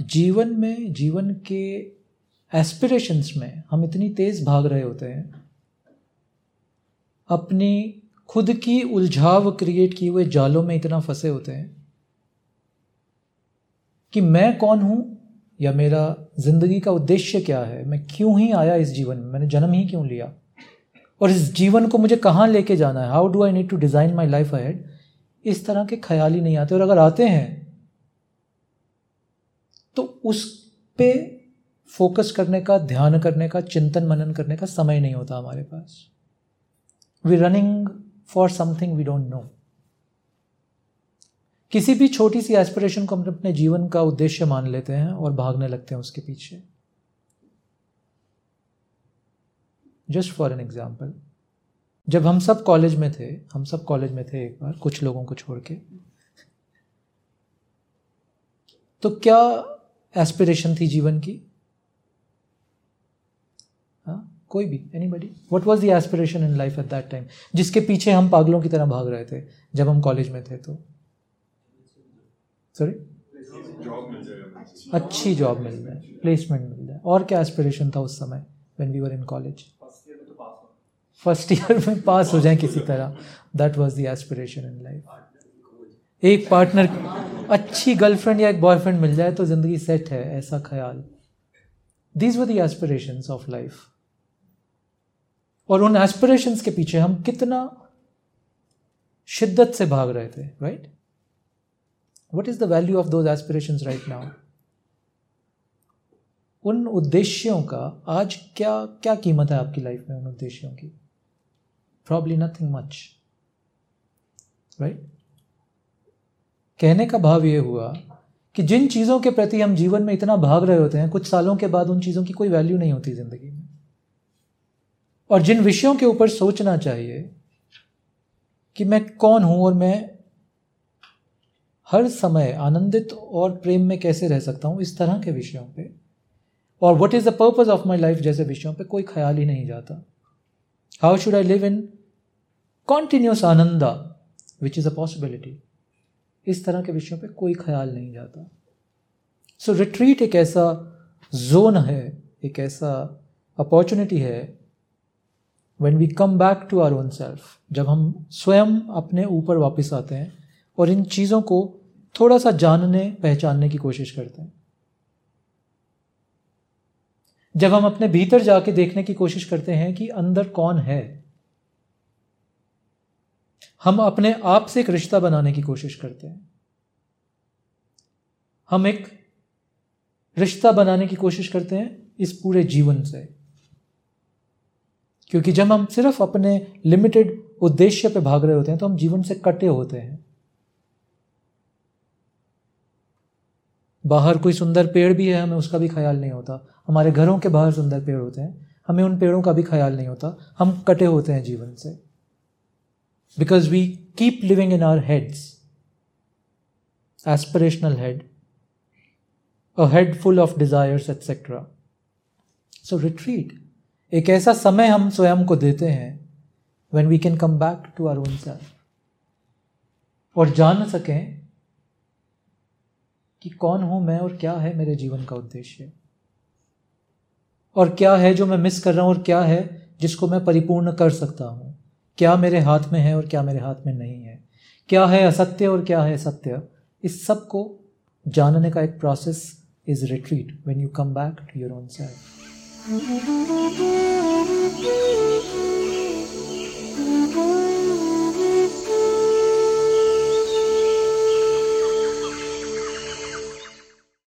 जीवन में, जीवन के एस्पिरेशंस में हम इतनी तेज भाग रहे होते हैं। अपनी खुद की उलझाव क्रिएट किए हुए जालों में इतना फंसे होते हैं कि मैं कौन हूँ या मेरा ज़िंदगी का उद्देश्य क्या है? मैं क्यों ही आया इस जीवन में? मैंने जन्म ही क्यों लिया? और इस जीवन को मुझे कहाँ लेके जाना है? How do I need to design my life ahead इस तरह के ख्याल ही नहीं आते। और अगर आते हैं तो उस पे फोकस करने का, ध्यान करने का, चिंतन मनन करने का समय नहीं होता हमारे पास। We running for something we don't know किसी भी छोटी सी एस्पिरेशन को हम अपने जीवन का उद्देश्य मान लेते हैं और भागने लगते हैं उसके पीछे। जस्ट फॉर एन एग्ज़ाम्पल जब हम सब कॉलेज में थे, हम सब कॉलेज में थे एक बार, कुछ लोगों को छोड़ के तो क्या एस्पिरेशन थी जीवन की? हाँ कोई भी anybody what was the aspiration in life at that time जिसके पीछे हम पागलों की तरह भाग रहे थे, जब हम कॉलेज में थे तो। सॉरी अच्छी जॉब मिल जाए प्लेसमेंट मिल जाए और क्या एस्पिरेशन था उस समय when we were in college first year में पास हो जाए किसी तरह। That was the aspiration in life एक पार्टनर अच्छी गर्लफ्रेंड या एक बॉयफ्रेंड मिल जाए तो ज़िंदगी सेट है, ऐसा ख्याल। These were the of life और उन एस्पिरेशंस के पीछे हम कितना शिद्दत से भाग रहे थे right what is the value of those aspiration right now उन उद्देश्यों का आज क्या क्या कीमत है आपकी लाइफ में उन उद्देश्यों की? प्रॉब्ली नथिंग मच राइट कहने का भाव ये हुआ कि जिन चीज़ों के प्रति हम जीवन में इतना भाग रहे होते हैं, कुछ सालों के बाद उन चीज़ों की कोई वैल्यू नहीं होती ज़िंदगी में। और जिन विषयों के ऊपर सोचना चाहिए कि मैं कौन हूँ और मैं हर समय आनंदित और प्रेम में कैसे रह सकता हूँ, इस तरह के विषयों पे। और what is the purpose of my life जैसे विषयों पे कोई ख्याल ही नहीं जाता। How should I live in continuous ananda which is a possibility इस तरह के विषयों पे कोई ख्याल नहीं जाता। सो रिट्रीट एक ऐसा जोन है, एक ऐसा अपॉर्चुनिटी है when we come back to our own self जब हम स्वयं अपने ऊपर वापस आते हैं और इन चीज़ों को थोड़ा सा जानने, पहचानने की कोशिश करते हैं। जब हम अपने भीतर जाके देखने की कोशिश करते हैं कि अंदर कौन है हम अपने आप से एक रिश्ता बनाने की कोशिश करते हैं। हम एक रिश्ता बनाने की कोशिश करते हैं इस पूरे जीवन से। क्योंकि जब हम सिर्फ़ अपने लिमिटेड उद्देश्य पे भाग रहे होते हैं तो हम जीवन से कटे होते हैं। बाहर कोई सुंदर पेड़ भी है, हमें उसका भी ख्याल नहीं होता। हमारे घरों के बाहर सुंदर पेड़ होते हैं, हमें उन पेड़ों का भी ख्याल नहीं होता। हम कटे होते हैं जीवन से। Because we keep living in our heads aspirational head a head full of desires etcetera so retreat एक ऐसा समय हम स्वयं को देते हैं when we can come back to our own self और जान सकें कि कौन हूँ मैं और क्या है मेरे जीवन का उद्देश्य। और क्या है जो मैं मिस कर रहा हूँ और क्या है जिसको मैं परिपूर्ण कर सकता हूँ। क्या मेरे हाथ में है और क्या मेरे हाथ में नहीं है? क्या है असत्य और क्या है सत्य? इस सबको जानने का एक process is retreat when you come back to your own self